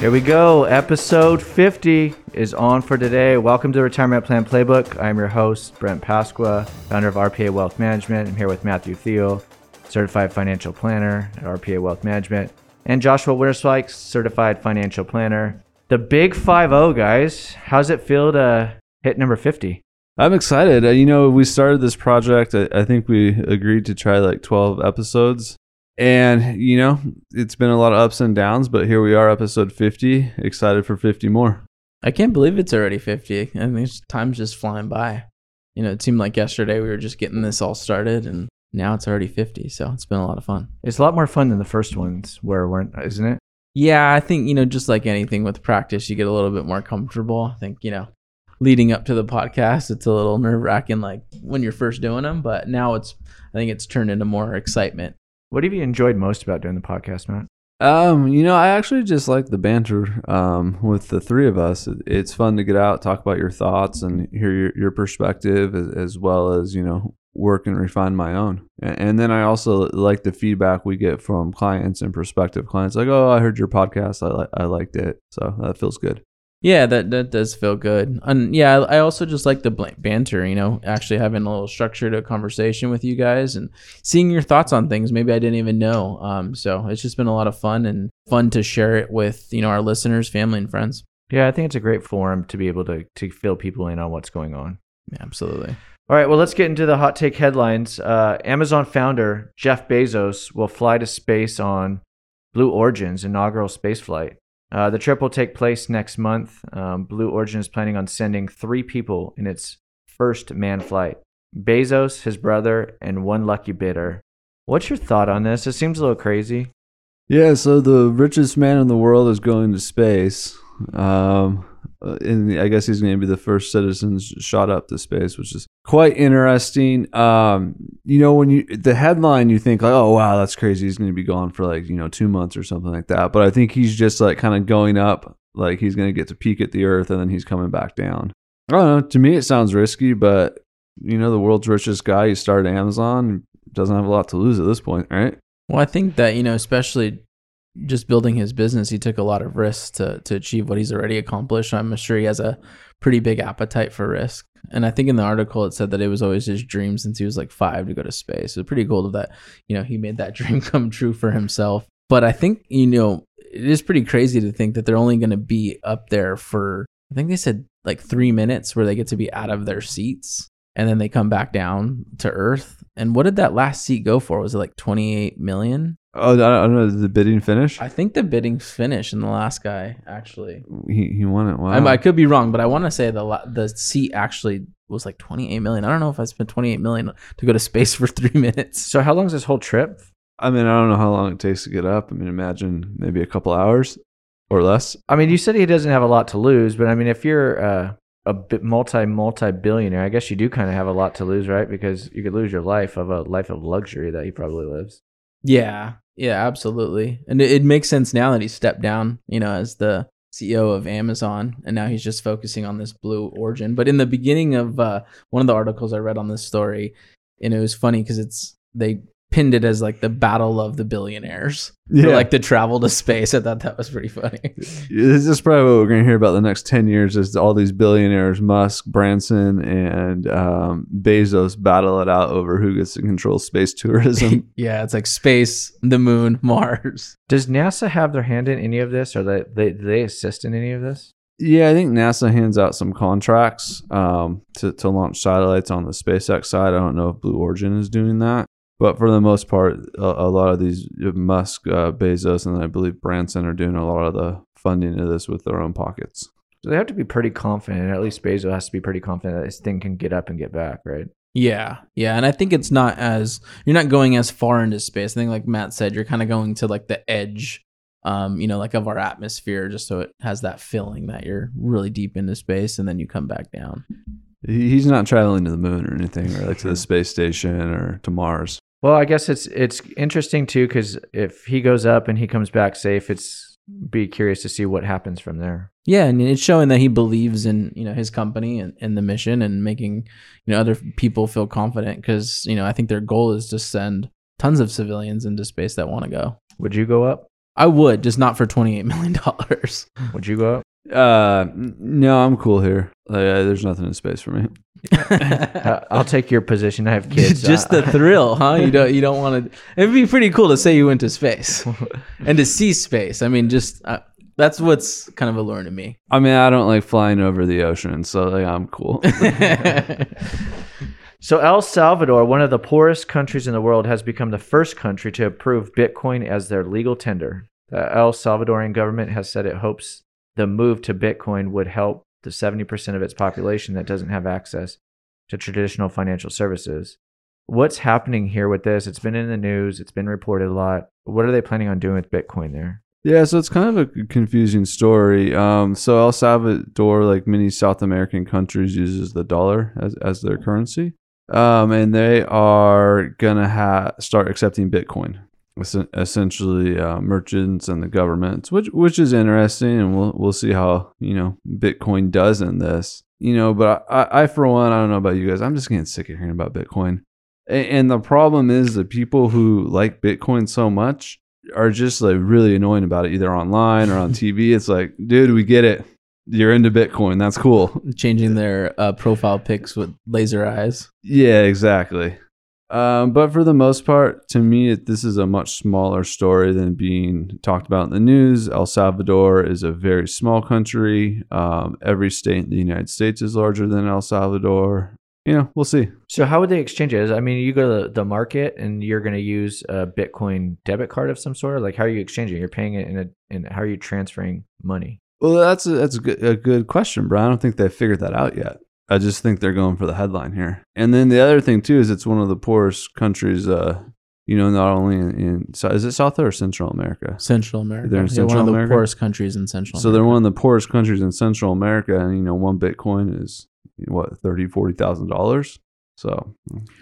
Here we go. Episode 50 is on for today. Welcome to the Retirement Plan Playbook. I'm your host, Brent Pasqua, founder of RPA Wealth Management. I'm here with Matthew Thiel, certified financial planner at RPA Wealth Management, and Joshua Winterswikes, certified financial planner. The big 5 0, guys. How's it feel to hit number 50? I'm excited. Uh, You know, we started this project. I think we agreed to try like 12 episodes. And, you know, it's been a lot of ups and downs, but here we are, episode 50. Excited for 50 more. I can't believe it's already 50. I think it's- time's just flying by. You know, it seemed like yesterday we were just getting this all started and now it's already 50. So it's been a lot of fun. It's a lot more fun than the first ones, where weren't, isn't it? Yeah, I think, you know, just like anything with practice, you get a little bit more comfortable. I think, you know, leading up to the podcast, it's a little nerve wracking like when you're first doing them, but now it's, I think it's turned into more excitement. What have you enjoyed most about doing the podcast, Matt? Um, you know, I actually just like the banter um, with the three of us. It's fun to get out, talk about your thoughts, and hear your, your perspective, as, as well as you know, work and refine my own. And then I also like the feedback we get from clients and prospective clients, like, "Oh, I heard your podcast. I li- I liked it." So that feels good. Yeah, that that does feel good. And yeah, I I also just like the bl- banter, you know, actually having a little structure to a conversation with you guys and seeing your thoughts on things maybe I didn't even know. Um so it's just been a lot of fun and fun to share it with, you know, our listeners, family and friends. Yeah, I think it's a great forum to be able to, to fill people in on what's going on. Yeah, absolutely. All right, well, let's get into the hot take headlines. Uh, Amazon founder Jeff Bezos will fly to space on Blue Origin's inaugural space flight. Uh, the trip will take place next month. Um, Blue Origin is planning on sending three people in its first manned flight Bezos, his brother, and one lucky bidder. What's your thought on this? It seems a little crazy. Yeah, so the richest man in the world is going to space. Um, uh, and I guess he's going to be the first citizen shot up to space, which is quite interesting. Um, you know, when you the headline, you think like, oh wow, that's crazy. He's going to be gone for like you know two months or something like that. But I think he's just like kind of going up, like he's going to get to peak at the Earth and then he's coming back down. I don't know. To me, it sounds risky, but you know, the world's richest guy, he started Amazon, doesn't have a lot to lose at this point, right? Well, I think that, you know, especially just building his business, he took a lot of risks to to achieve what he's already accomplished. I'm sure he has a pretty big appetite for risk. And I think in the article it said that it was always his dream since he was like five to go to space. It's pretty cool that you know he made that dream come true for himself. But I think you know it is pretty crazy to think that they're only going to be up there for I think they said like three minutes where they get to be out of their seats and then they come back down to Earth. And what did that last seat go for? Was it like 28 million? Oh, I don't, know. Did the bidding finish? I think the bidding's finished in the last guy actually. He he won it. Wow. I, I could be wrong, but I want to say the the seat actually was like 28 million. I don't know if I spent 28 million to go to space for three minutes. So, how long is this whole trip? I mean, I don't know how long it takes to get up. I mean, imagine maybe a couple hours or less. I mean, you said he doesn't have a lot to lose, but I mean, if you're uh, a bit multi multi billionaire, I guess you do kind of have a lot to lose, right? Because you could lose your life of a life of luxury that he probably lives. Yeah, yeah, absolutely. And it, it makes sense now that he stepped down, you know, as the CEO of Amazon, and now he's just focusing on this Blue Origin. But in the beginning of uh, one of the articles I read on this story, and it was funny because it's they pinned it as like the battle of the billionaires for like to travel to space. I thought that was pretty funny. this is probably what we're going to hear about the next 10 years is all these billionaires, Musk, Branson, and um, Bezos battle it out over who gets to control space tourism. yeah, it's like space, the moon, Mars. Does NASA have their hand in any of this, or they they, do they assist in any of this? yeah, I think NASA hands out some contracts um, to, to launch satellites on the SpaceX side. I don't know if Blue Origin is doing that. But for the most part, a, a lot of these Musk, uh, Bezos, and I believe Branson are doing a lot of the funding of this with their own pockets. So they have to be pretty confident. At least Bezos has to be pretty confident that this thing can get up and get back, right? Yeah, yeah, and I think it's not as you're not going as far into space. I think, like Matt said, you're kind of going to like the edge, um, you know, like of our atmosphere, just so it has that feeling that you're really deep into space, and then you come back down. He's not traveling to the moon or anything, or like to the space station or to Mars. Well, I guess it's it's interesting too because if he goes up and he comes back safe, it's be curious to see what happens from there. Yeah, and it's showing that he believes in you know his company and, and the mission and making you know other people feel confident because you know I think their goal is to send tons of civilians into space that want to go. Would you go up? I would, just not for twenty eight million dollars. Would you go up? Uh, no, I'm cool here. Like, uh, there's nothing in space for me. Uh, I'll take your position. I have kids. just Uh, the thrill, huh? You don't you don't want to. It'd be pretty cool to say you went to space and to see space. I mean, just uh, that's what's kind of alluring to me. I mean, I don't like flying over the ocean, so like, I'm cool. So El Salvador, one of the poorest countries in the world, has become the first country to approve Bitcoin as their legal tender. The El Salvadorian government has said it hopes the move to Bitcoin would help the 70% of its population that doesn't have access to traditional financial services. What's happening here with this? It's been in the news, it's been reported a lot. What are they planning on doing with Bitcoin there? Yeah, so it's kind of a confusing story. Um, so El Salvador, like many South American countries, uses the dollar as, as their currency, um, and they are gonna ha- start accepting Bitcoin. Essen- Essentially, uh, merchants and the governments, which which is interesting, and we'll we'll see how you know Bitcoin does in this. You know, but I, I for one, I don't know about you guys. I'm just getting sick of hearing about Bitcoin. A- And the problem is the people who like Bitcoin so much are just like really annoying about it, either online or on TV. It's like, dude, we get it. You're into Bitcoin. That's cool. Changing their uh, profile pics with laser eyes. Yeah, exactly. Um, but for the most part, to me, it, this is a much smaller story than being talked about in the news. El Salvador is a very small country. Um, every state in the United States is larger than El Salvador. You know, we'll see. So how would they exchange it? I mean, you go to the market and you're going to use a Bitcoin debit card of some sort. Like, how are you exchanging? You're paying it in a, and how are you transferring money? Well, that's a, that's a good, a good question, Brian. I don't think they've figured that out yet. I just think they're going for the headline here. And then the other thing too is it's one of the poorest countries. Uh, you know, not only in, in is it South or Central America? Central America. They're in Yeah, Central one of the America? poorest countries in Central. So they're one of the poorest countries in Central America, and you know, one Bitcoin is what thirty, forty thousand dollars. So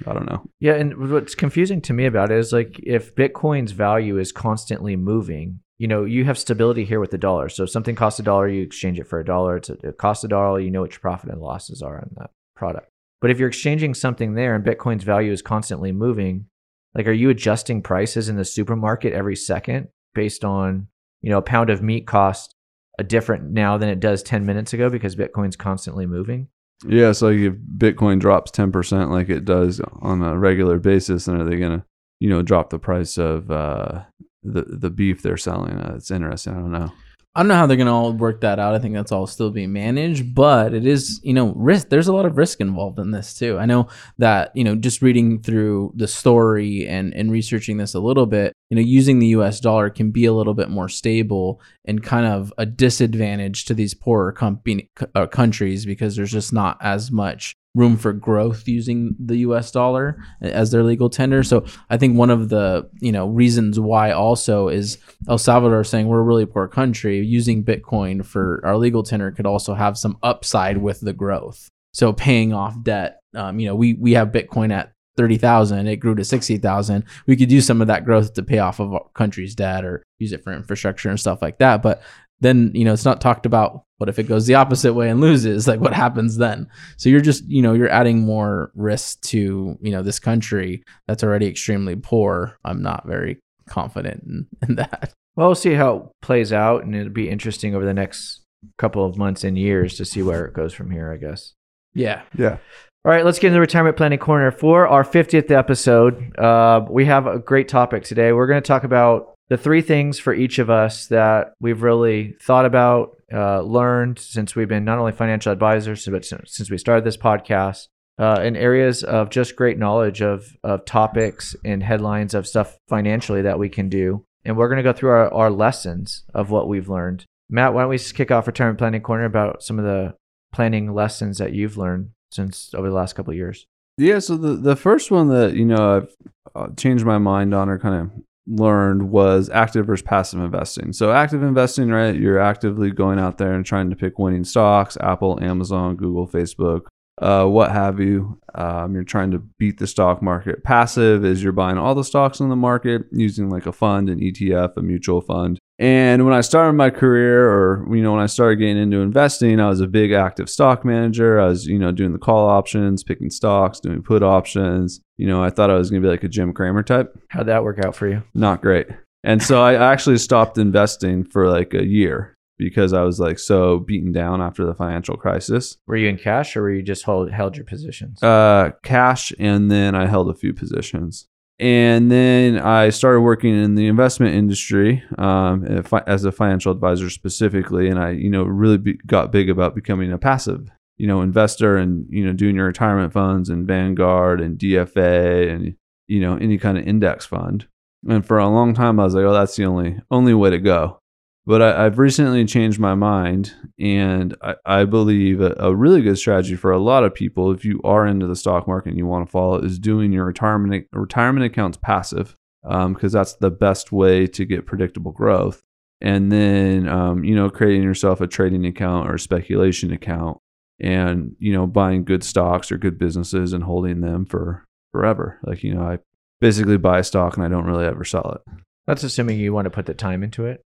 I don't know. Yeah, and what's confusing to me about it is like if Bitcoin's value is constantly moving, you know, you have stability here with the dollar. So if something costs a dollar, you exchange it for a dollar. It's a, it costs a dollar, you know what your profit and losses are on that product. But if you're exchanging something there and Bitcoin's value is constantly moving, like are you adjusting prices in the supermarket every second based on, you know, a pound of meat costs a different now than it does 10 minutes ago because Bitcoin's constantly moving? Yeah, so if Bitcoin drops ten percent like it does on a regular basis, then are they gonna, you know, drop the price of uh, the the beef they're selling? Uh, it's interesting. I don't know. I don't know how they're gonna all work that out. I think that's all still being managed, but it is, you know, risk. There's a lot of risk involved in this too. I know that, you know, just reading through the story and and researching this a little bit, you know, using the U.S. dollar can be a little bit more stable and kind of a disadvantage to these poorer company, uh, countries because there's just not as much room for growth using the US dollar as their legal tender. So I think one of the, you know, reasons why also is El Salvador saying we're a really poor country using Bitcoin for our legal tender could also have some upside with the growth. So paying off debt, um, you know, we we have Bitcoin at 30,000, it grew to 60,000. We could use some of that growth to pay off of our country's debt or use it for infrastructure and stuff like that. But then, you know, it's not talked about what if it goes the opposite way and loses? Like what happens then? So you're just, you know, you're adding more risk to, you know, this country that's already extremely poor. I'm not very confident in, in that. Well, we'll see how it plays out, and it'll be interesting over the next couple of months and years to see where it goes from here, I guess. Yeah. Yeah. All right, let's get into the retirement planning corner for our 50th episode. Uh, we have a great topic today. We're going to talk about the three things for each of us that we've really thought about, uh, learned since we've been not only financial advisors, but since we started this podcast, uh, in areas of just great knowledge of, of topics and headlines of stuff financially that we can do. And we're going to go through our, our lessons of what we've learned. Matt, why don't we kick off retirement planning corner about some of the planning lessons that you've learned since over the last couple of years? Yeah, so the, the first one that, you know, I've uh, changed my mind on or kind of learned was active versus passive investing. So active investing, right? You're actively going out there and trying to pick winning stocks, Apple, Amazon, Google, Facebook, uh, what have you. Um, you're trying to beat the stock market. Passive is you're buying all the stocks in the market using like a fund, an ETF, a mutual fund. And when I started my career, or you know, when I started getting into investing, I was a big active stock manager. I was, you know, doing the call options, picking stocks, doing put options. You know, I thought I was going to be like a Jim Cramer type. How'd that work out for you? Not great. And so I actually stopped investing for like a year because I was like so beaten down after the financial crisis. Were you in cash or were you just hold, held your positions? Uh, cash, and then I held a few positions. And then I started working in the investment industry um, as a financial advisor specifically, and I, you know, really be, got big about becoming a passive, you know, investor and you know doing your retirement funds and Vanguard and DFA and you know any kind of index fund. And for a long time, I was like, oh, that's the only only way to go. But I, have recently changed my mind, and I, I believe a, a, really good strategy for a lot of people, if you are into the stock market and you want to follow, is doing your retirement retirement accounts passive, because um, that's the best way to get predictable growth. And then, um, you know, creating yourself a trading account or a speculation account, and you know, buying good stocks or good businesses and holding them for forever. Like you know, I basically buy stock and I don't really ever sell it. That's assuming you want to put the time into it.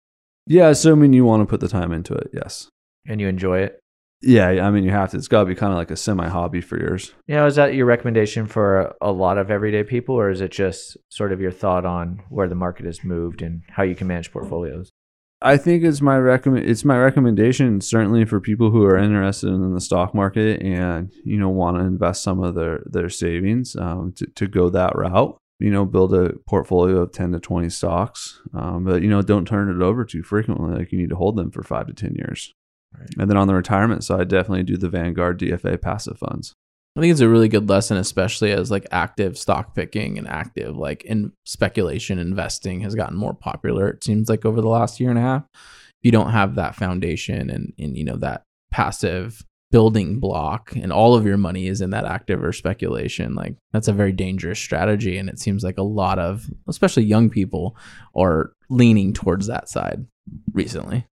Yeah, assuming you want to put the time into it, yes. And you enjoy it. Yeah, I mean, you have to. It's got to be kind of like a semi hobby for yours. Yeah, is that your recommendation for a lot of everyday people, or is it just sort of your thought on where the market has moved and how you can manage portfolios? I think it's my recommend. It's my recommendation certainly for people who are interested in the stock market and you know want to invest some of their their savings um, to to go that route you know, build a portfolio of 10 to 20 stocks. Um, but, you know, don't turn it over too frequently. Like you need to hold them for five to 10 years. Right. And then on the retirement side, definitely do the Vanguard DFA passive funds. I think it's a really good lesson, especially as like active stock picking and active like in speculation investing has gotten more popular. It seems like over the last year and a half. If you don't have that foundation and, and you know, that passive building block and all of your money is in that active or speculation like that's a very dangerous strategy. And it seems like a lot of especially young people are leaning towards that side recently.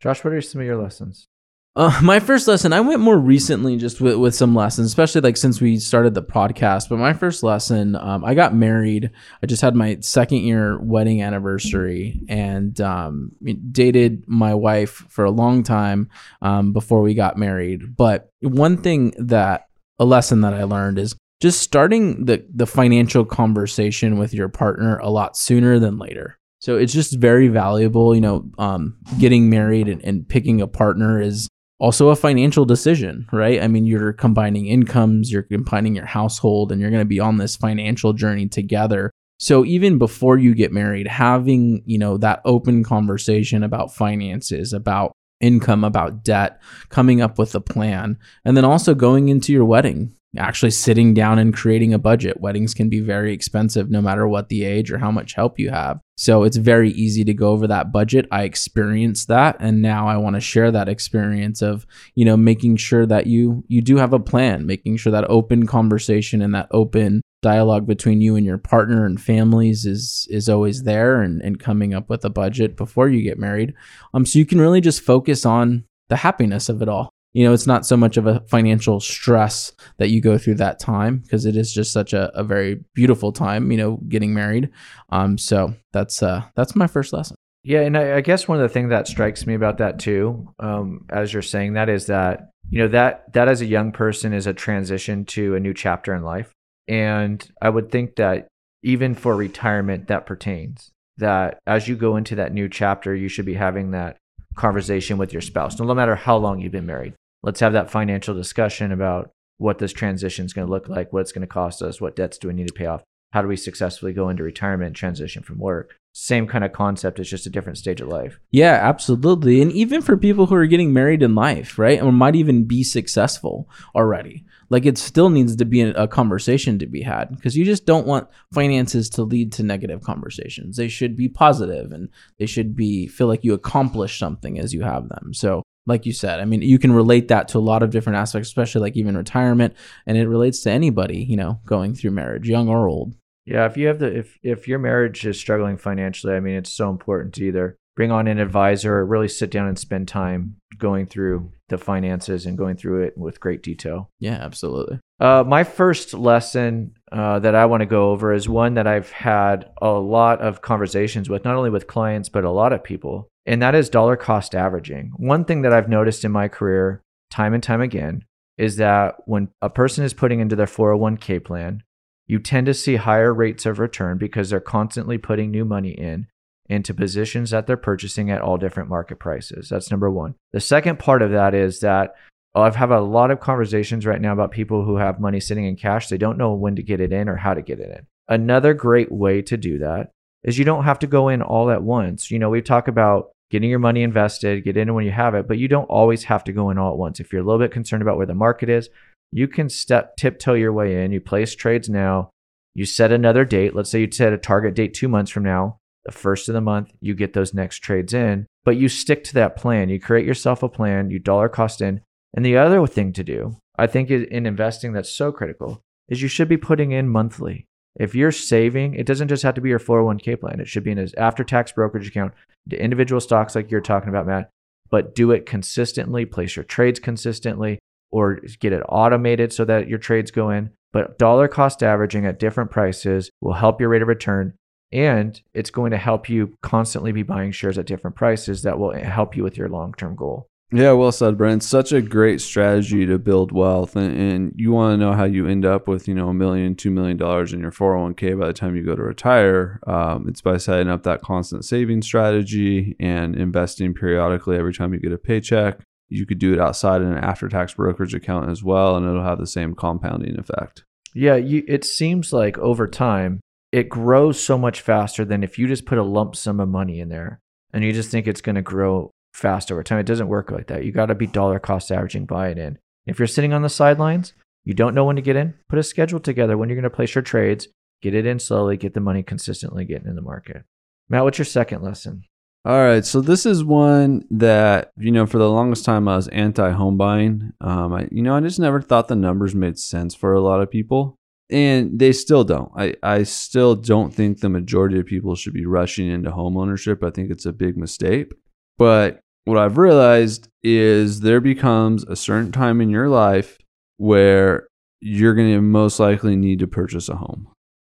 Josh what are some of your lessons uh, my first lesson, I went more recently just with, with some lessons, especially like since we started the podcast. But my first lesson, um, I got married. I just had my second year wedding anniversary and um, dated my wife for a long time um, before we got married. But one thing that, a lesson that I learned is just starting the, the financial conversation with your partner a lot sooner than later. So it's just very valuable, you know, um, getting married and, and picking a partner is also a financial decision, right? I mean, you're combining incomes, you're combining your household, and you're going to be on this financial journey together. So even before you get married, having, you know, that open conversation about finances, about income, about debt, coming up with a plan, and then also going into your wedding, actually sitting down and creating a budget. Weddings can be very expensive no matter what the age or how much help you have. So it's very easy to go over that budget. I experienced that and now I want to share that experience of, you know, making sure that you you do have a plan, making sure that open conversation and that open dialogue between you and your partner and families is is always there and, and coming up with a budget before you get married. Um so you can really just focus on the happiness of it all you know, it's not so much of a financial stress that you go through that time because it is just such a, a very beautiful time, you know, getting married. Um, so that's uh, that's my first lesson. Yeah, and I, I guess one of the things that strikes me about that too, um, as you're saying that, is that you know that that as a young person is a transition to a new chapter in life, and I would think that even for retirement, that pertains. That as you go into that new chapter, you should be having that conversation with your spouse, no matter how long you've been married let's have that financial discussion about what this transition is going to look like, what it's going to cost us, what debts do we need to pay off, how do we successfully go into retirement transition from work. Same kind of concept, it's just a different stage of life. Yeah, absolutely. And even for people who are getting married in life, right? Or might even be successful already. Like it still needs to be a conversation to be had because you just don't want finances to lead to negative conversations. They should be positive and they should be feel like you accomplish something as you have them. So like you said i mean you can relate that to a lot of different aspects especially like even retirement and it relates to anybody you know going through marriage young or old. Yeah if you have the if if your marriage is struggling financially i mean it's so important to either bring on an advisor or really sit down and spend time going through the finances and going through it with great detail. Yeah absolutely. Uh, my first lesson uh, that i want to go over is one that i've had a lot of conversations with not only with clients but a lot of people and that is dollar cost averaging. One thing that I've noticed in my career, time and time again, is that when a person is putting into their 401k plan, you tend to see higher rates of return because they're constantly putting new money in. into positions that they're purchasing at all different market prices. That's number one. The second part of that is that I've had a lot of conversations right now about people who have money sitting in cash. They don't know when to get it in or how to get it in. Another great way to do that is you don't have to go in all at once. You know, we talk about getting your money invested, get in when you have it, but you don't always have to go in all at once. If you're a little bit concerned about where the market is, you can step tiptoe your way in. You place trades now. You set another date. Let's say you set a target date two months from now. The first of the month, you get those next trades in, but you stick to that plan. You create yourself a plan, you dollar cost in. And the other thing to do, I think, in investing that's so critical is you should be putting in monthly. If you're saving, it doesn't just have to be your 401k plan. It should be in an after tax brokerage account to individual stocks like you're talking about, Matt, but do it consistently, place your trades consistently, or get it automated so that your trades go in. But dollar cost averaging at different prices will help your rate of return. And it's going to help you constantly be buying shares at different prices that will help you with your long term goal. Yeah, well said, Brent. Such a great strategy to build wealth, and, and you want to know how you end up with you know a million, two million dollars in your four hundred one k by the time you go to retire. Um, it's by setting up that constant saving strategy and investing periodically every time you get a paycheck. You could do it outside in an after-tax brokerage account as well, and it'll have the same compounding effect. Yeah, you, it seems like over time it grows so much faster than if you just put a lump sum of money in there and you just think it's going to grow fast over time. It doesn't work like that. You got to be dollar cost averaging buy it in. If you're sitting on the sidelines, you don't know when to get in, put a schedule together when you're going to place your trades, get it in slowly, get the money consistently getting in the market. Matt, what's your second lesson? All right, so this is one that you know for the longest time I was anti home buying. Um, I you know I just never thought the numbers made sense for a lot of people, and they still don't. I I still don't think the majority of people should be rushing into home ownership. I think it's a big mistake. But what I've realized is there becomes a certain time in your life where you're going to most likely need to purchase a home.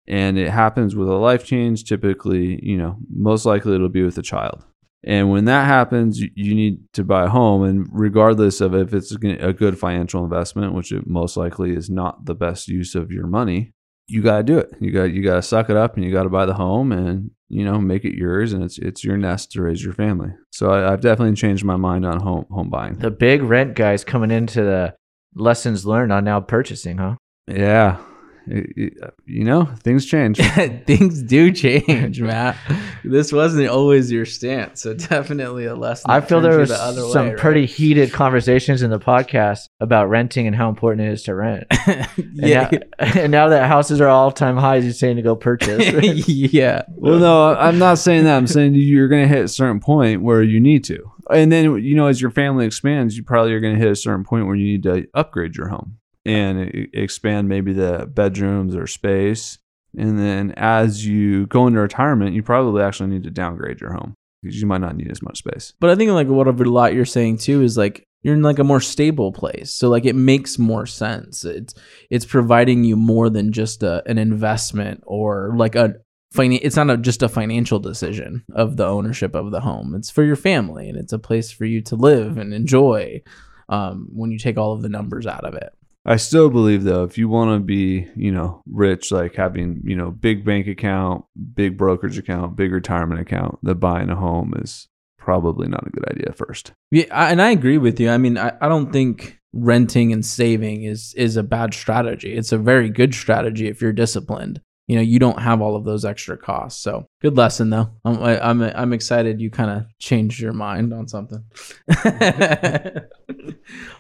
And it happens with a life change. Typically, you know, most likely it'll be with a child. And when that happens, you need to buy a home. And regardless of if it's a good financial investment, which it most likely is not the best use of your money, you got to do it. You got you got to suck it up and you got to buy the home and you know make it yours and it's it's your nest to raise your family. So I, have definitely changed my mind on home home buying. The big rent guys coming into the lessons learned on now purchasing, huh? Yeah, you know, things change. things do change, Matt. this wasn't always your stance, so definitely a lesson. I feel there was the some way, pretty right? heated conversations in the podcast about renting and how important it is to rent. yeah, and now, and now, that houses are all time highs, you're saying to go purchase. yeah. Well, no, I'm not saying that. I'm saying you're going to hit a certain point where you need to, and then you know, as your family expands, you probably are going to hit a certain point where you need to upgrade your home and expand maybe the bedrooms or space. And then as you go into retirement, you probably actually need to downgrade your home because you might not need as much space. But I think like what a lot you're saying too is like you're in like a more stable place. So like it makes more sense. It's it's providing you more than just a, an investment or like a it's not a, just a financial decision of the ownership of the home. It's for your family and it's a place for you to live and enjoy um, when you take all of the numbers out of it. I still believe though, if you want to be, you know, rich, like having, you know, big bank account, big brokerage account, big retirement account, that buying a home is probably not a good idea first. Yeah, and I agree with you. I mean, I, I don't think renting and saving is is a bad strategy. It's a very good strategy if you're disciplined you know you don't have all of those extra costs. So good lesson though. I'm i'm, I'm excited you kind of changed your mind on something.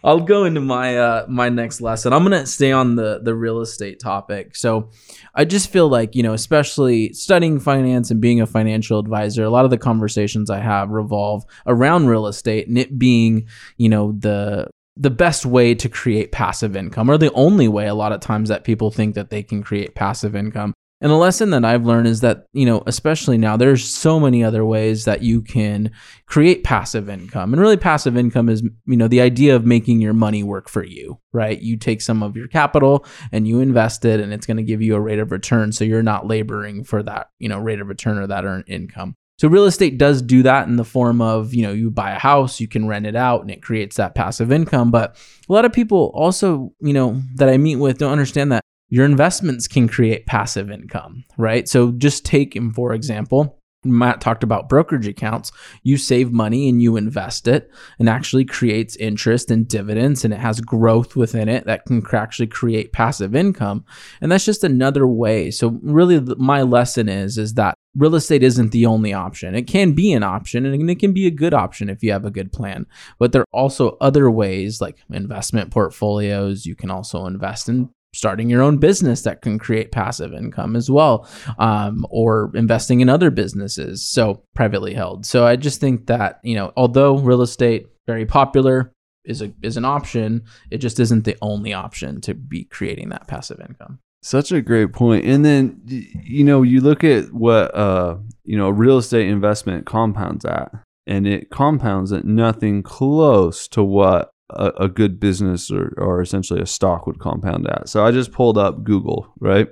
I'll go into my uh my next lesson. I'm gonna stay on the the real estate topic. So i just feel like you know especially studying finance and being a financial advisor a lot of the conversations i have revolve around real estate and it being you know the the best way to create passive income or the only way a lot of times that people think that they can create passive income. And the lesson that I've learned is that, you know, especially now, there's so many other ways that you can create passive income. And really, passive income is, you know, the idea of making your money work for you, right? You take some of your capital and you invest it, and it's going to give you a rate of return. So you're not laboring for that, you know, rate of return or that earned income. So real estate does do that in the form of, you know, you buy a house, you can rent it out and it creates that passive income. But a lot of people also, you know, that I meet with don't understand that your investments can create passive income, right? So just take, um, for example, Matt talked about brokerage accounts. You save money and you invest it and actually creates interest and dividends and it has growth within it that can actually create passive income. And that's just another way. So really my lesson is is that real estate isn't the only option. It can be an option and it can be a good option if you have a good plan. But there are also other ways like investment portfolios. You can also invest in starting your own business that can create passive income as well, um, or investing in other businesses, so privately held. So I just think that you know, although real estate very popular is a is an option, it just isn't the only option to be creating that passive income. Such a great point. And then you know, you look at what uh, you know, real estate investment compounds at, and it compounds at nothing close to what a, a good business or, or essentially a stock would compound at. So I just pulled up Google, right?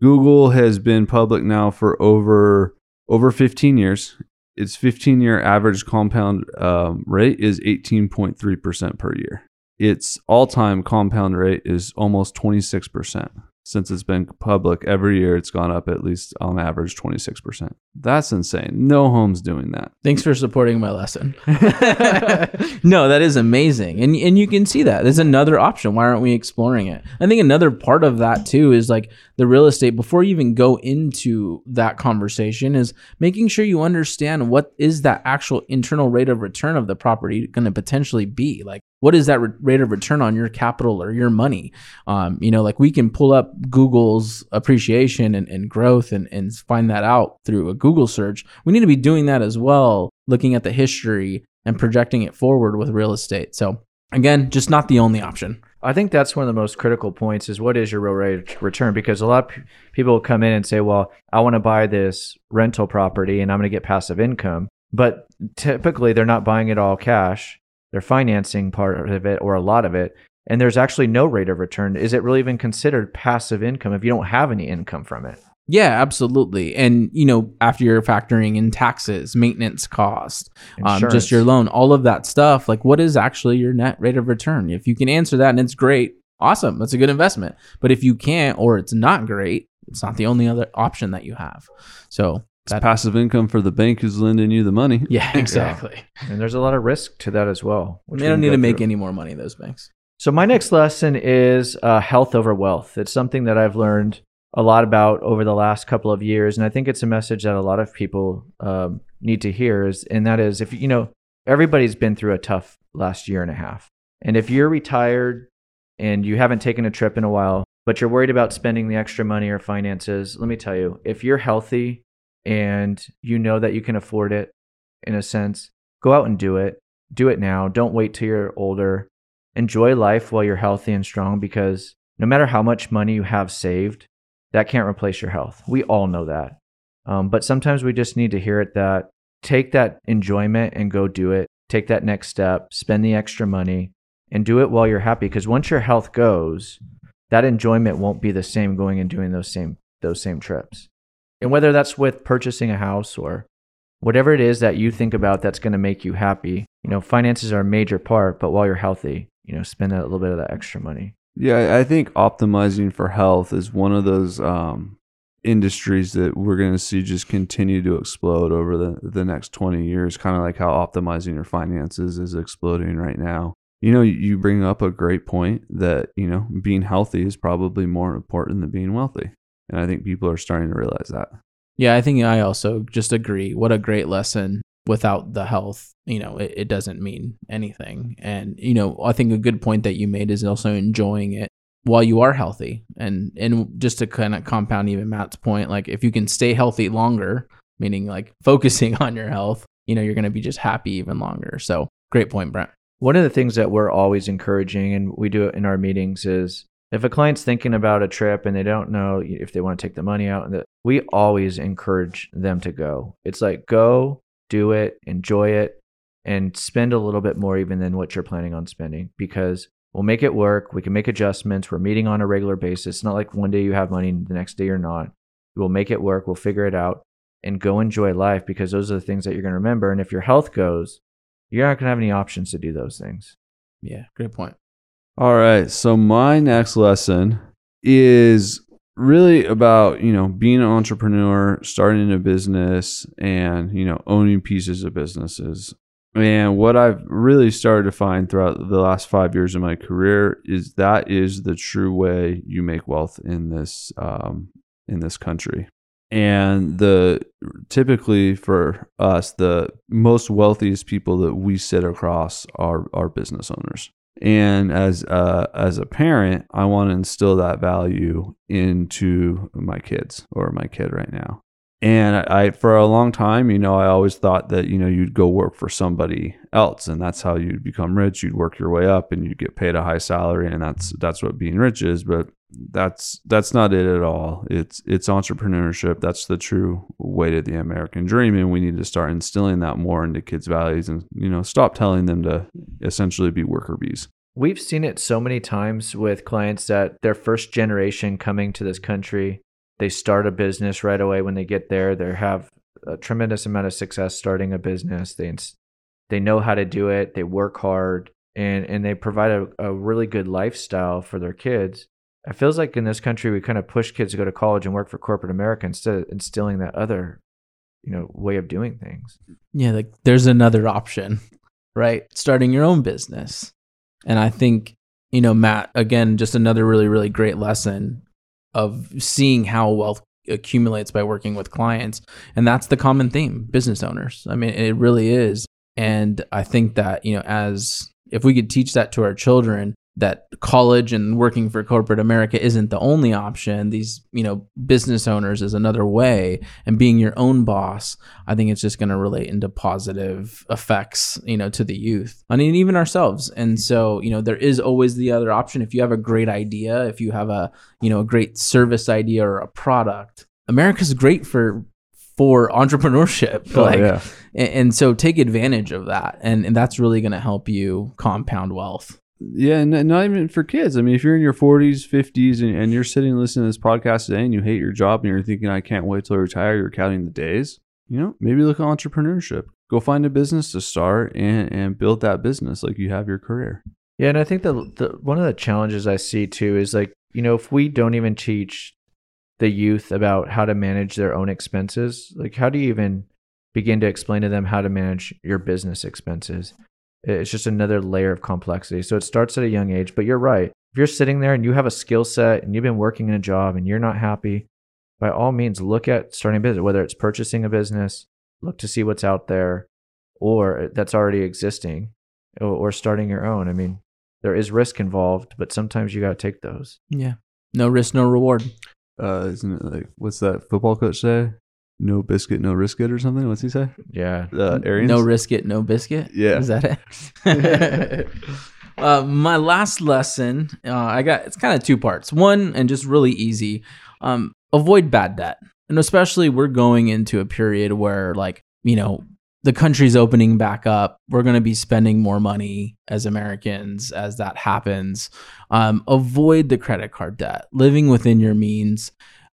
Google has been public now for over over 15 years. Its 15 year average compound um, rate is 18.3% per year. Its all time compound rate is almost 26% since it's been public every year it's gone up at least on average 26% that's insane. No home's doing that. Thanks for supporting my lesson. No that is amazing. And and you can see that. There's another option. Why aren't we exploring it? I think another part of that too is like the real estate. Before you even go into that conversation is making sure you understand what is that actual internal rate of return of the property going to potentially be? Like what is that re- rate of return on your capital or your money? Um, you know like we can pull up google's appreciation and, and growth and, and find that out through a google search we need to be doing that as well looking at the history and projecting it forward with real estate so again just not the only option I think that's one of the most critical points is what is your real rate of return? Because a lot of people come in and say, well, I want to buy this rental property and I'm going to get passive income. But typically they're not buying it all cash. They're financing part of it or a lot of it. And there's actually no rate of return. Is it really even considered passive income if you don't have any income from it? Yeah, absolutely. And you know, after you're factoring in taxes, maintenance cost, um, just your loan, all of that stuff, like what is actually your net rate of return? If you can answer that and it's great, awesome, that's a good investment. But if you can't or it's not great, it's not the only other option that you have. So it's that, passive income for the bank who's lending you the money. Yeah, exactly. Yeah. And there's a lot of risk to that as well. They don't need to make through. any more money, those banks. So my next lesson is uh, health over wealth. It's something that I've learned a lot about over the last couple of years, and I think it's a message that a lot of people um, need to hear. Is and that is if you know everybody's been through a tough last year and a half, and if you're retired and you haven't taken a trip in a while, but you're worried about spending the extra money or finances, let me tell you, if you're healthy and you know that you can afford it in a sense, go out and do it. Do it now. Don't wait till you're older. Enjoy life while you're healthy and strong because no matter how much money you have saved, that can't replace your health. We all know that. Um, but sometimes we just need to hear it that take that enjoyment and go do it. Take that next step, spend the extra money, and do it while you're happy. Because once your health goes, that enjoyment won't be the same going and doing those same those same trips. And whether that's with purchasing a house or whatever it is that you think about that's going to make you happy, you know, finances are a major part, but while you're healthy, you know, spend a little bit of that extra money. Yeah, I think optimizing for health is one of those um, industries that we're going to see just continue to explode over the, the next 20 years, kind of like how optimizing your finances is exploding right now. You know, you bring up a great point that, you know, being healthy is probably more important than being wealthy. And I think people are starting to realize that. Yeah, I think I also just agree. What a great lesson. Without the health, you know, it, it doesn't mean anything. And, you know, I think a good point that you made is also enjoying it while you are healthy. And and just to kind of compound even Matt's point, like if you can stay healthy longer, meaning like focusing on your health, you know, you're to be just happy even longer. So great point, Brent. One of the things that we're always encouraging, and we do it in our meetings, is if a client's thinking about a trip and they don't know if they want to take the money out, we always encourage them to go. It's like go, do it, enjoy it, and spend a little bit more even than what you're planning on spending because we'll make it work. We can make adjustments. We're meeting on a regular basis. It's not like one day you have money, the next day you're not. We'll make it work. We'll figure it out and go enjoy life because those are the things that you're going to remember. And if your health goes, you're not going to have any options to do those things. Yeah, great point. All right. So my next lesson is really about you know being an entrepreneur starting a business and you know owning pieces of businesses. And what i've really started to find throughout the last five years of my career is that is the true way you make wealth in this um, in this country. And the typically for us the most wealthiest people that we sit across are are business owners and as a, as a parent i want to instill that value into my kids or my kid right now and I, I for a long time you know i always thought that you know you'd go work for somebody else and that's how you'd become rich. You'd work your way up and you'd get paid a high salary and that's that's what being rich is but that's that's not it at all. It's it's entrepreneurship. That's the true way to the american dream and we need to start instilling that more into kids values and you know stop telling them to essentially be worker bees. We've seen it so many times with clients that their first generation coming to this country, they start a business right away when they get there. They have a tremendous amount of success starting a business. They they know how to do it. They work hard and and they provide a, a really good lifestyle for their kids. It feels like in this country we kind of push kids to go to college and work for corporate America instead of instilling that other, you know, way of doing things. Yeah, like there's another option, right? Starting your own business. And I think, you know, Matt, again, just another really, really great lesson of seeing how wealth accumulates by working with clients. And that's the common theme business owners. I mean, it really is. And I think that, you know, as if we could teach that to our children, that college and working for corporate America isn't the only option. These, you know, business owners is another way, and being your own boss, I think it's just going to relate into positive effects, you know, to the youth. I mean, even ourselves. And so, you know, there is always the other option. If you have a great idea, if you have a, you know, a great service idea or a product, America's great for for entrepreneurship. Oh, like, yeah. and, and so take advantage of that, and and that's really going to help you compound wealth. Yeah, and not even for kids. I mean, if you're in your 40s, 50s, and, and you're sitting listening to this podcast today and you hate your job and you're thinking, I can't wait till I retire, you're counting the days, you know, maybe look at entrepreneurship. Go find a business to start and, and build that business like you have your career. Yeah, and I think the, the one of the challenges I see too is like you know if we don't even teach the youth about how to manage their own expenses, like how do you even begin to explain to them how to manage your business expenses? It's just another layer of complexity. So it starts at a young age, but you're right. If you're sitting there and you have a skill set and you've been working in a job and you're not happy, by all means look at starting a business, whether it's purchasing a business, look to see what's out there or that's already existing or, or starting your own. I mean, there is risk involved, but sometimes you got to take those. Yeah, no risk, no reward. Uh, isn't it like, what's that football coach say? No biscuit, no risk it or something? What's he say? Yeah. Uh, Arians? No risk it, no biscuit. Yeah. is that it? uh, my last lesson, uh, I got it's kind of two parts. One, and just really easy, um, avoid bad debt, and especially we're going into a period where like you know the country's opening back up. We're going to be spending more money as Americans as that happens. Um, avoid the credit card debt, living within your means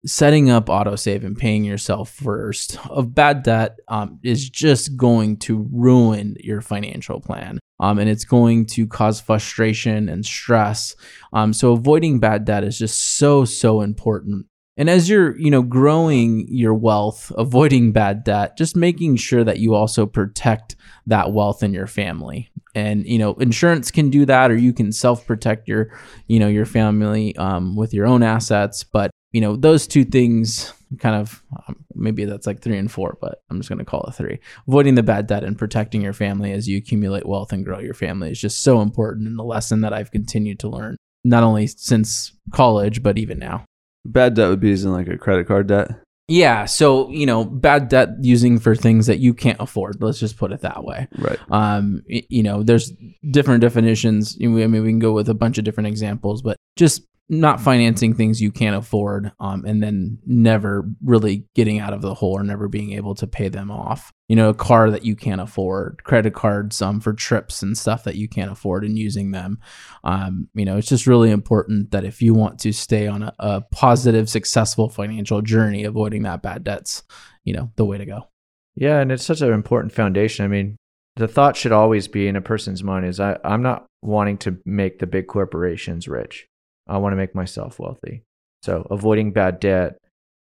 setting up autosave and paying yourself first of bad debt um, is just going to ruin your financial plan. Um, and it's going to cause frustration and stress. Um, so avoiding bad debt is just so so important. And as you're you know growing your wealth avoiding bad debt just making sure that you also protect that wealth in your family. And you know insurance can do that or you can self protect your you know your family um, with your own assets. But you know those two things kind of um, maybe that's like three and four but i'm just going to call it three avoiding the bad debt and protecting your family as you accumulate wealth and grow your family is just so important and the lesson that i've continued to learn not only since college but even now Bad debt would be using like a credit card debt. yeah so you know bad debt using for things that you can't afford let's just put it that way Right. um you know there's different definitions i mean we can go with a bunch of different examples but just not financing things you can't afford um, and then never really getting out of the hole or never being able to pay them off you know a car that you can't afford credit cards um, for trips and stuff that you can't afford and using them um, you know it's just really important that if you want to stay on a, a positive successful financial journey avoiding that bad debts you know the way to go Yeah, and it's such an important foundation. I mean, the thought should always be in a person's mind is I, I'm not wanting to make the big corporations rich. I want to make myself wealthy. So avoiding bad debt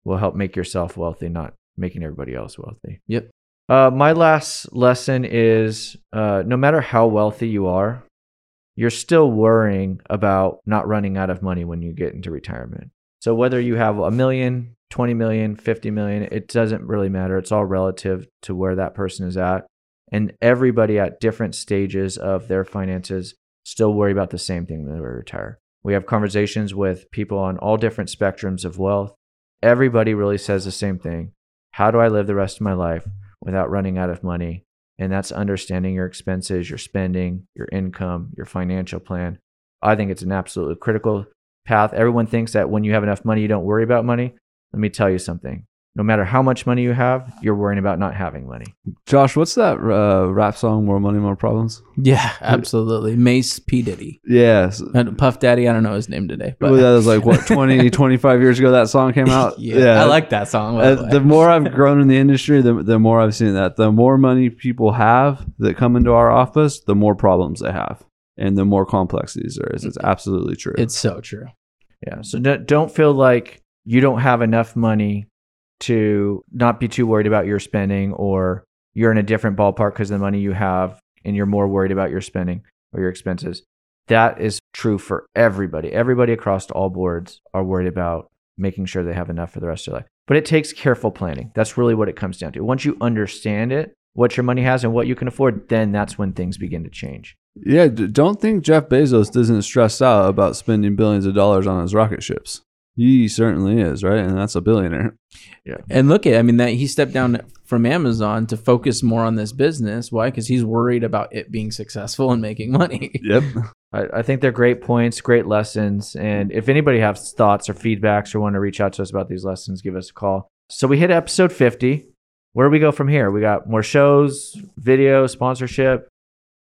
will help make yourself wealthy, not making everybody else wealthy. Yep. Uh, my last lesson is uh, no matter how wealthy you are, you're still worrying about not running out of money when you get into retirement. So whether you have a million, 20 million, 50 million, it doesn't really matter. It's all relative to where that person is at. And everybody at different stages of their finances still worry about the same thing when they retire. We have conversations with people on all different spectrums of wealth. Everybody really says the same thing. How do I live the rest of my life without running out of money? And that's understanding your expenses, your spending, your income, your financial plan. I think it's an absolutely critical path. Everyone thinks that when you have enough money, you don't worry about money. Let me tell you something. No matter how much money you have, you're worrying about not having money. Josh, what's that uh, rap song? More money, more problems. Yeah, absolutely. Mase P Diddy. Yes. And Puff Daddy, I don't know his name today, but Well, that was like what 20, 25 years ago that song came out. yeah, I like that song. by the Uh, the more I've grown in the industry, the, the more I've seen that. The more money people have that come into our office, the more problems they have, and the more complexities there is. It's absolutely true. it's so true. Yeah. So don't- don't feel like you don't have enough money to not be too worried about your spending or you're in a different ballpark because of the money you have and you're more worried about your spending or your expenses. That is true for everybody. Everybody across all boards are worried about making sure they have enough for the rest of their life. But it takes careful planning. That's really what it comes down to. Once you understand it, what your money has and what you can afford, then that's when things begin to change. yeah, don't think Jeff Bezos doesn't stress out about spending billions of dollars on his rocket ships. He certainly is, right? And that's a billionaire. Yeah. And look at, I mean, that he stepped down from Amazon to focus more on this business. Why? Because he's worried about it being successful and making money. Yep. I, I think they're great points, great lessons. And if anybody has thoughts or feedbacks or want to reach out to us about these lessons, give us a call. So we hit episode 50. Where do we go from here? We got more shows, video, sponsorship.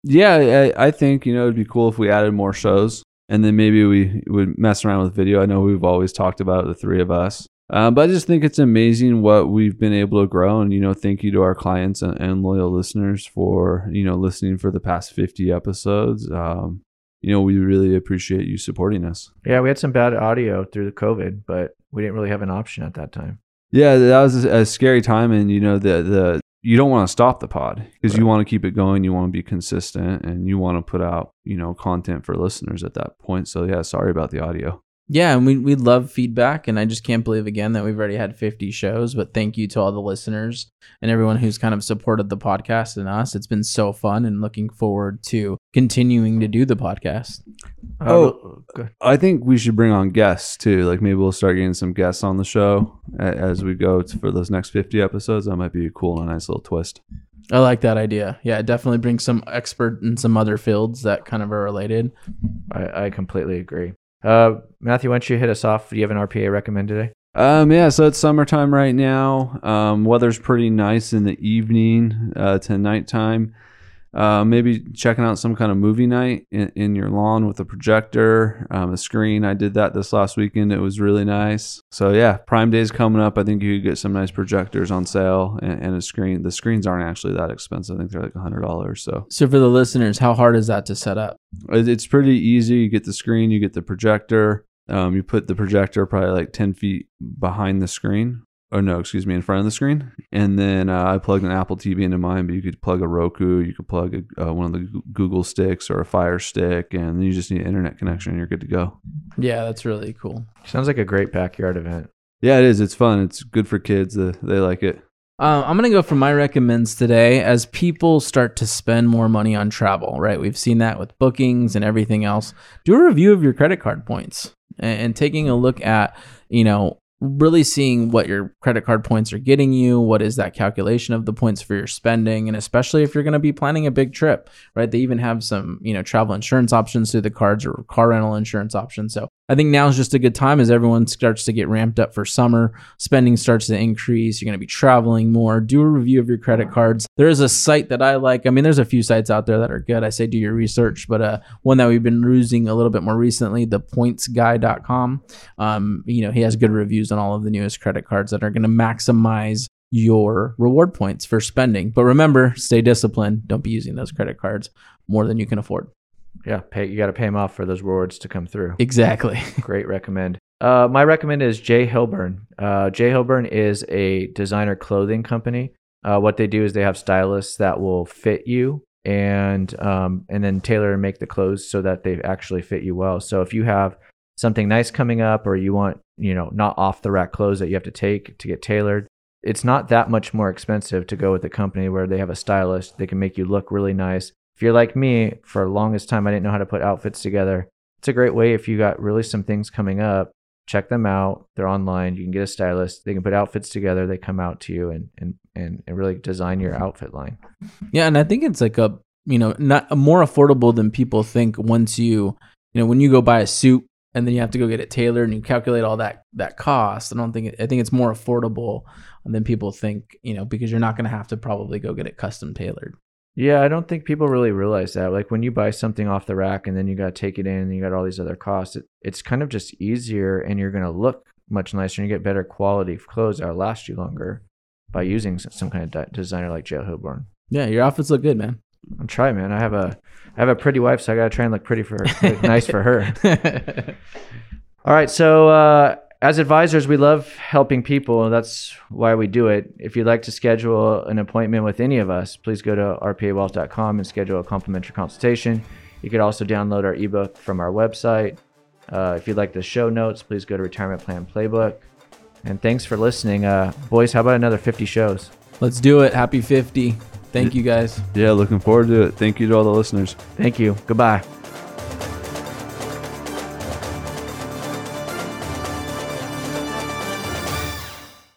Yeah, I, I think you know it'd be cool if we added more shows, and then maybe we would mess around with video. I know we've always talked about it, the three of us, um, but I just think it's amazing what we've been able to grow. And you know, thank you to our clients and, and loyal listeners for you know listening for the past fifty episodes. Um, you know, we really appreciate you supporting us. Yeah, we had some bad audio through the COVID, but we didn't really have an option at that time. Yeah, that was a, a scary time, and you know the the you don't want to stop the pod because you want to keep it going. You want to be consistent, and you want to put out you know content for listeners at that point. So yeah, sorry about the audio. Yeah, and we we love feedback, and I just can't believe again that we've already had 50 shows. But thank you to all the listeners and everyone who's kind of supported the podcast and us. It's been so fun, and looking forward to continuing to do the podcast. Oh, oh good. I think we should bring on guests too. Like maybe we'll start getting some guests on the show as we go to, for those next fifty episodes. That might be cool and a nice little twist. I like that idea. Yeah, definitely bring some expert in some other fields that kind of are related. I, I completely agree. Uh, Matthew, why don't you hit us off? Do you have an RPA recommend today? Um, yeah, so it's summertime right now. Um, weather's pretty nice in the evening uh, to nighttime. Uh, maybe checking out some kind of movie night in, in your lawn with a projector, um, a screen. I did that this last weekend. It was really nice. So yeah, Prime Day's coming up. I think you could get some nice projectors on sale and, and a screen. The screens aren't actually that expensive. I think they're like a hundred dollars. So So for the listeners, how hard is that to set up? it- it's pretty easy. You get the screen, you get the projector. Um, you put the projector probably like 10 feet behind the screen. Oh, no, excuse me, in front of the screen. And then uh, I plugged an Apple TV into mine, but you could plug a Roku, you could plug a, uh, one of the Google sticks or a Fire Stick, and then you just need an internet connection and you're good to go. Yeah, that's really cool. Sounds like a great backyard event. Yeah, it is. It's fun. It's good for kids. Uh, they like it. Uh, I'm gonna go for my recommends today. As people start to spend more money on travel, right? We've seen that with bookings and everything else. Do a review of your credit card points and, and taking a look at, you know, really seeing what your credit card points are getting you. What is that calculation of the points for your spending, and especially if you're going to be planning a big trip, right? They even have some, you know, travel insurance options through the cards or car rental insurance options. So I think now is just a good time as everyone starts to get ramped up for summer spending starts to increase. You're going to be traveling more. Do a review of your credit cards. There is a site that I like. I mean, there's a few sites out there that are good. I say do your research, but uh, one that we've been using a little bit more recently, the pointsguy.com. Um, you know, he has good reviews on all of the newest credit cards that are going to maximize your reward points for spending. But remember, stay disciplined. Don't be using those credit cards more than you can afford. Yeah, pay. You got to pay them off for those rewards to come through. Exactly. Great recommend. Uh, my recommend is J.Hilburn. Uh, J.Hilburn is a designer clothing company. Uh, what they do is they have stylists that will fit you and um, and then tailor and make the clothes so that they actually fit you well. So if you have something nice coming up or you want you know not off the rack clothes that you have to take to get tailored, it's not that much more expensive to go with a company where they have a stylist. They can make you look really nice. If you're like me, for the longest time I didn't know how to put outfits together. It's a great way if you got really some things coming up check them out. They're online. You can get a stylist. They can put outfits together. They come out to you and and and, and really design your outfit line. Yeah, and I think it's like a you know not more affordable than people think. Once you you know when you go buy a suit and then you have to go get it tailored and you calculate all that that cost. I don't think it, I think it's more affordable than people think. You know because you're not going to have to probably go get it custom tailored. Yeah, I don't think people really realize that. Like when you buy something off the rack and then you got to take it in and you got all these other costs, it, it's kind of just easier and you're going to look much nicer and you get better quality clothes that'll last you longer by using some kind of designer like J.Hilburn. Yeah, your outfits look good, man. I'm trying, man. I have a I have a pretty wife, so I gotta try and look pretty for her, nice for her. all right, so uh, as advisors, we love helping people, and that's why we do it. If you'd like to schedule an appointment with any of us, please go to rpawealth.com and schedule a complimentary consultation. You could also download our ebook from our website. Uh, if you'd like the show notes, please go to Retirement Plan Playbook. And thanks for listening. Uh, boys, how about another 50 shows? Let's do it. Happy 50. Thank you guys. Yeah, looking forward to it. Thank you to all the listeners. Thank you. Goodbye.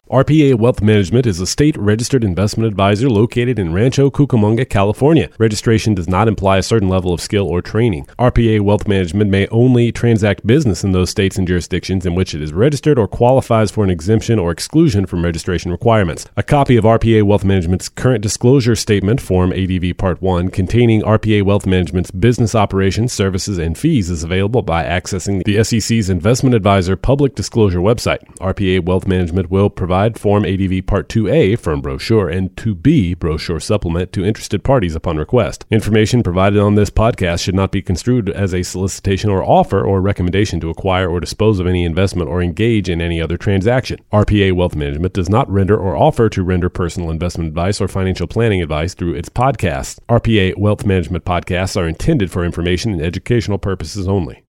RPA Wealth Management is a state registered investment advisor located in Rancho Cucamonga, California. Registration does not imply a certain level of skill or training. RPA Wealth Management may only transact business in those states and jurisdictions in which it is registered or qualifies for an exemption or exclusion from registration requirements. A copy of RPA Wealth Management's current disclosure statement, Form ADV Part 1, containing RPA Wealth Management's business operations, services, and fees is available by accessing the SEC's Investment Advisor public disclosure website. RPA Wealth Management will provide provide Form ADV Part 2A from brochure and 2B brochure supplement to interested parties upon request. Information provided on this podcast should not be construed as a solicitation or offer or recommendation to acquire or dispose of any investment or engage in any other transaction. RPA Wealth Management does not render or offer to render personal investment advice or financial planning advice through its podcasts. RPA Wealth Management podcasts are intended for information and educational purposes only.